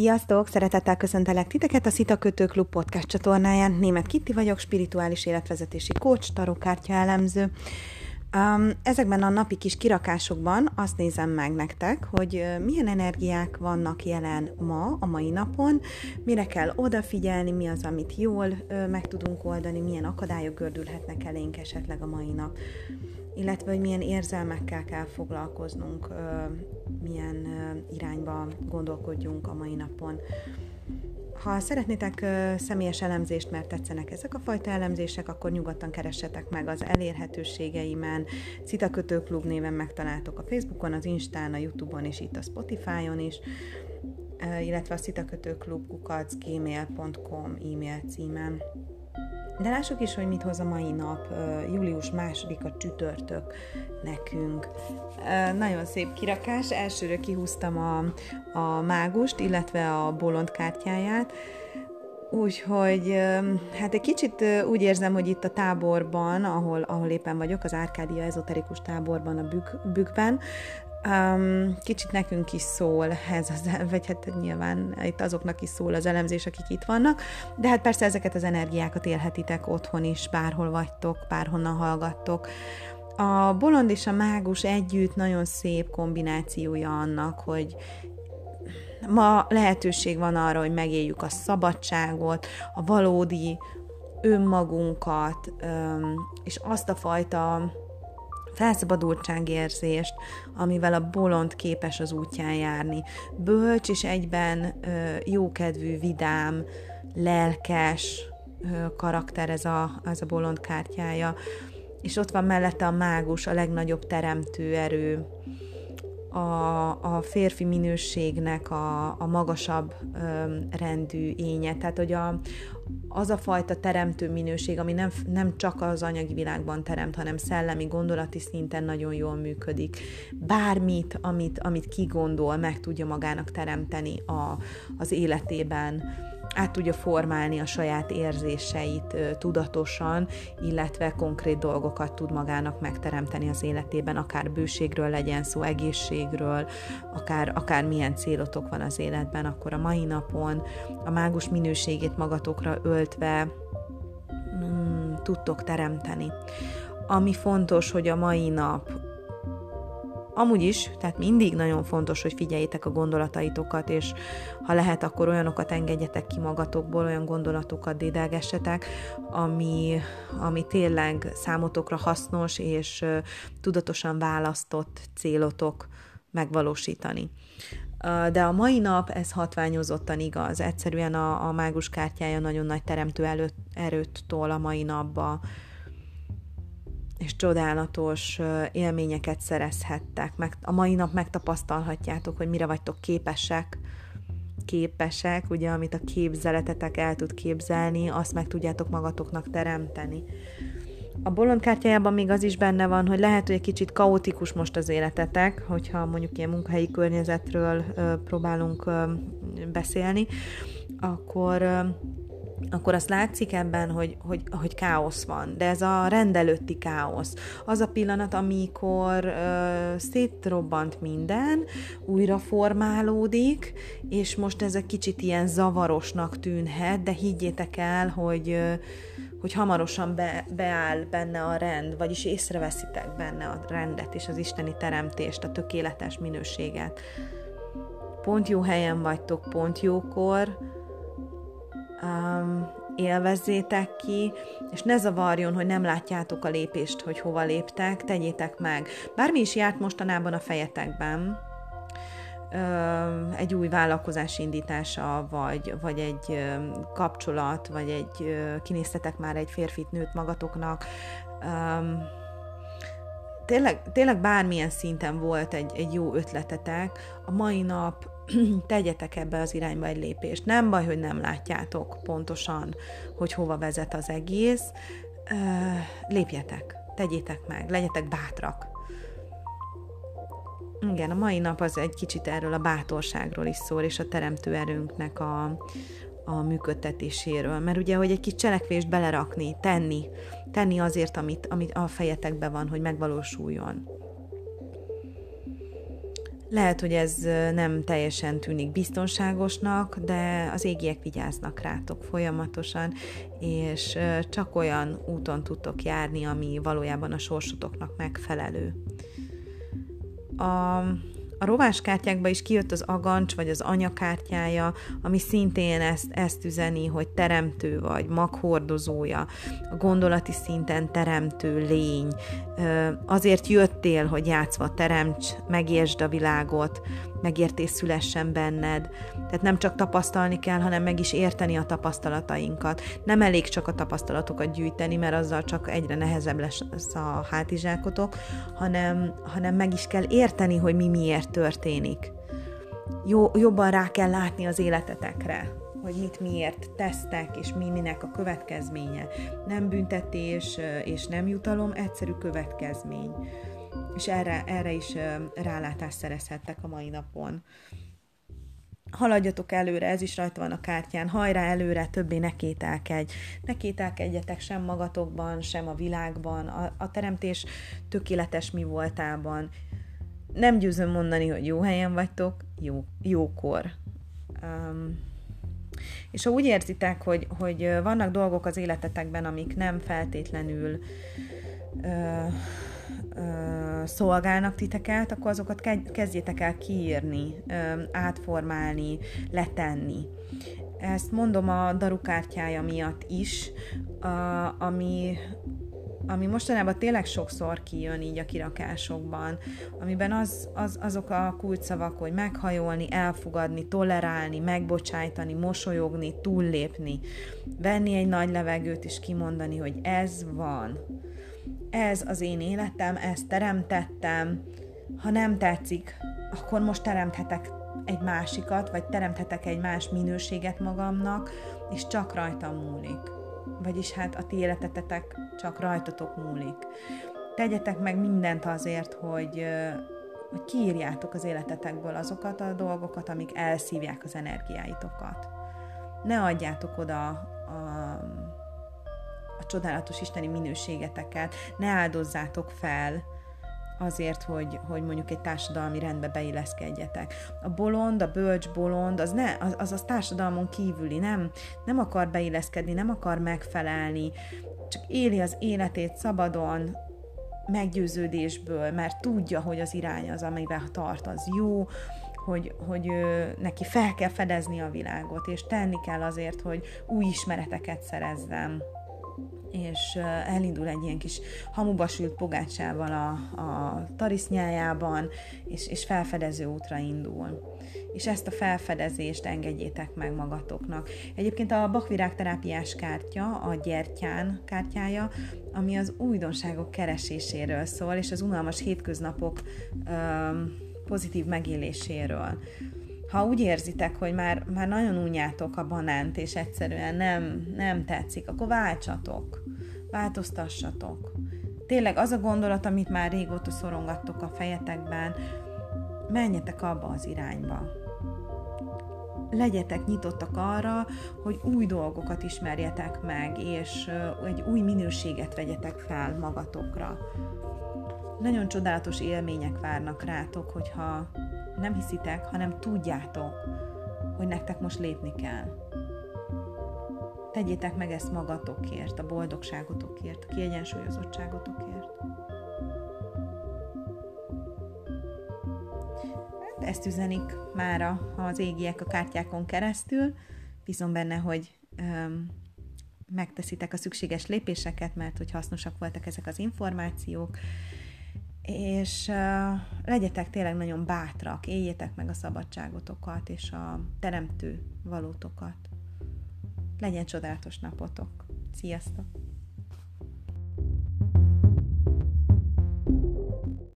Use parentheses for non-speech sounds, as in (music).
Sziasztok! Szeretettel köszöntelek titeket a Szita Kötő Klub podcast csatornáján. Német Kitti vagyok, spirituális életvezetési coach, tarókártya elemző. Um, ezekben a napi kis kirakásokban azt nézem meg nektek, hogy milyen energiák vannak jelen ma, a mai napon, mire kell odafigyelni, mi az, amit jól meg tudunk oldani, milyen akadályok gördülhetnek elénk esetleg a mai nap illetve hogy milyen érzelmekkel kell foglalkoznunk, milyen irányba gondolkodjunk a mai napon. Ha szeretnétek személyes elemzést, mert tetszenek ezek a fajta elemzések, akkor nyugodtan keressetek meg az elérhetőségeimen. Cita Klub néven megtaláltok a Facebookon, az Instán, a Youtube-on és itt a Spotify-on is, illetve a citakötőklub.kukac gmail.com e-mail címen. De lássuk is, hogy mit hoz a mai nap, július második a csütörtök nekünk. Nagyon szép kirakás, elsőre kihúztam a, a mágust, illetve a bolond kártyáját, Úgyhogy hát egy kicsit úgy érzem, hogy itt a táborban, ahol, ahol éppen vagyok, az Árkádia ezoterikus táborban, a bük, bükben, Um, kicsit nekünk is szól ez az, vagy hát nyilván itt azoknak is szól az elemzés, akik itt vannak, de hát persze ezeket az energiákat élhetitek otthon is, bárhol vagytok, bárhonnan hallgattok. A bolond és a mágus együtt nagyon szép kombinációja annak, hogy ma lehetőség van arra, hogy megéljük a szabadságot, a valódi önmagunkat, és azt a fajta felszabadultságérzést, amivel a bolond képes az útján járni. Bölcs és egyben jókedvű, vidám, lelkes karakter ez a, ez a bolond kártyája. És ott van mellette a mágus, a legnagyobb teremtő erő, a, a férfi minőségnek a, a magasabb öm, rendű énye. Tehát, hogy a, az a fajta teremtő minőség, ami nem, nem csak az anyagi világban teremt, hanem szellemi, gondolati szinten nagyon jól működik. Bármit, amit, amit kigondol, meg tudja magának teremteni a, az életében át tudja formálni a saját érzéseit tudatosan, illetve konkrét dolgokat tud magának megteremteni az életében, akár bőségről legyen szó, egészségről, akár, akár milyen célotok van az életben, akkor a mai napon a mágus minőségét magatokra öltve mm, tudtok teremteni. Ami fontos, hogy a mai nap Amúgy is, tehát mindig nagyon fontos, hogy figyeljétek a gondolataitokat, és ha lehet, akkor olyanokat engedjetek ki magatokból, olyan gondolatokat dédelgessetek, ami, ami tényleg számotokra hasznos és tudatosan választott célotok megvalósítani. De a mai nap ez hatványozottan igaz. Egyszerűen a, a mágus kártyája nagyon nagy teremtő előtt, erőt tol a mai napba, és csodálatos élményeket szerezhettek. Meg, a mai nap megtapasztalhatjátok, hogy mire vagytok képesek, képesek, ugye, amit a képzeletetek el tud képzelni, azt meg tudjátok magatoknak teremteni. A bolond kártyájában még az is benne van, hogy lehet, hogy egy kicsit kaotikus most az életetek, hogyha mondjuk ilyen munkahelyi környezetről ö, próbálunk ö, beszélni, akkor ö, akkor azt látszik ebben, hogy, hogy, hogy káosz van, de ez a rendelőtti káosz. Az a pillanat, amikor ö, szétrobbant minden, újra formálódik, és most ez egy kicsit ilyen zavarosnak tűnhet, de higgyétek el, hogy, ö, hogy hamarosan be, beáll benne a rend, vagyis észreveszitek benne a rendet és az isteni teremtést, a tökéletes minőséget. Pont jó helyen vagytok, pont jókor, um, élvezzétek ki, és ne zavarjon, hogy nem látjátok a lépést, hogy hova léptek, tegyétek meg. Bármi is járt mostanában a fejetekben, egy új vállalkozás indítása, vagy, vagy egy kapcsolat, vagy egy kinéztetek már egy férfit, nőt magatoknak, tényleg, tényleg bármilyen szinten volt egy, egy jó ötletetek, a mai nap (clears throat) tegyetek ebbe az irányba egy lépést. Nem baj, hogy nem látjátok pontosan, hogy hova vezet az egész. Lépjetek, tegyétek meg, legyetek bátrak. Igen, a mai nap az egy kicsit erről a bátorságról is szól, és a teremtő erőnknek a, a működtetéséről. Mert ugye, hogy egy kis cselekvést belerakni, tenni, tenni azért, amit, amit a fejetekben van, hogy megvalósuljon. Lehet, hogy ez nem teljesen tűnik biztonságosnak, de az égiek vigyáznak rátok folyamatosan, és csak olyan úton tudtok járni, ami valójában a sorsotoknak megfelelő. A a rováskártyákba is kijött az agancs, vagy az anyakártyája, ami szintén ezt, ezt üzeni, hogy teremtő vagy, maghordozója, a gondolati szinten teremtő lény. Azért jöttél, hogy játszva teremts, megértsd a világot, megértés szülessen benned. Tehát nem csak tapasztalni kell, hanem meg is érteni a tapasztalatainkat. Nem elég csak a tapasztalatokat gyűjteni, mert azzal csak egyre nehezebb lesz a hátizsákotok, hanem, hanem meg is kell érteni, hogy mi miért történik. Jó, jobban rá kell látni az életetekre, hogy mit miért tesztek, és mi minek a következménye. Nem büntetés és nem jutalom, egyszerű következmény és erre, erre is rálátást szerezhettek a mai napon. Haladjatok előre, ez is rajta van a kártyán, hajrá előre, többé ne kételkedj. Ne kételkedjetek sem magatokban, sem a világban, a, a teremtés tökéletes mi voltában. Nem győzöm mondani, hogy jó helyen vagytok, jó, jókor. Um, és ha úgy érzitek, hogy, hogy vannak dolgok az életetekben, amik nem feltétlenül uh, szolgálnak titeket, akkor azokat kezdjétek el kiírni, átformálni, letenni. Ezt mondom a darukártyája miatt is, ami, ami mostanában tényleg sokszor kijön így a kirakásokban, amiben az, az, azok a kulcsszavak, hogy meghajolni, elfogadni, tolerálni, megbocsájtani, mosolyogni, túllépni, venni egy nagy levegőt és kimondani, hogy ez van ez az én életem, ezt teremtettem, ha nem tetszik, akkor most teremthetek egy másikat, vagy teremthetek egy más minőséget magamnak, és csak rajtam múlik. Vagyis hát a ti életetetek csak rajtatok múlik. Tegyetek meg mindent azért, hogy, hogy kiírjátok az életetekből azokat a dolgokat, amik elszívják az energiáitokat. Ne adjátok oda a csodálatos isteni minőségeteket, ne áldozzátok fel azért, hogy, hogy mondjuk egy társadalmi rendbe beilleszkedjetek. A bolond, a bölcs bolond, az, ne, az, az, az társadalmon kívüli, nem, nem akar beilleszkedni, nem akar megfelelni, csak éli az életét szabadon, meggyőződésből, mert tudja, hogy az irány az, amivel tart, az jó, hogy, hogy ő, neki fel kell fedezni a világot, és tenni kell azért, hogy új ismereteket szerezzem és elindul egy ilyen kis hamuba sült pogácsával a, a tarisznyájában, és, és felfedező útra indul. És ezt a felfedezést engedjétek meg magatoknak. Egyébként a bakvirág terápiás kártya, a gyertyán kártyája, ami az újdonságok kereséséről szól, és az unalmas hétköznapok öm, pozitív megéléséről ha úgy érzitek, hogy már, már nagyon unjátok a banánt, és egyszerűen nem, nem tetszik, akkor váltsatok, változtassatok. Tényleg az a gondolat, amit már régóta szorongattok a fejetekben, menjetek abba az irányba. Legyetek nyitottak arra, hogy új dolgokat ismerjetek meg, és egy új minőséget vegyetek fel magatokra. Nagyon csodálatos élmények várnak rátok, hogyha nem hiszitek, hanem tudjátok, hogy nektek most lépni kell. Tegyétek meg ezt magatokért, a boldogságotokért, a kiegyensúlyozottságotokért. Hát ezt üzenik mára az égiek a kártyákon keresztül. Bízom benne, hogy öm, megteszitek a szükséges lépéseket, mert hogy hasznosak voltak ezek az információk és uh, legyetek tényleg nagyon bátrak, éljétek meg a szabadságotokat és a teremtő valótokat. Legyen csodálatos napotok. Sziasztok!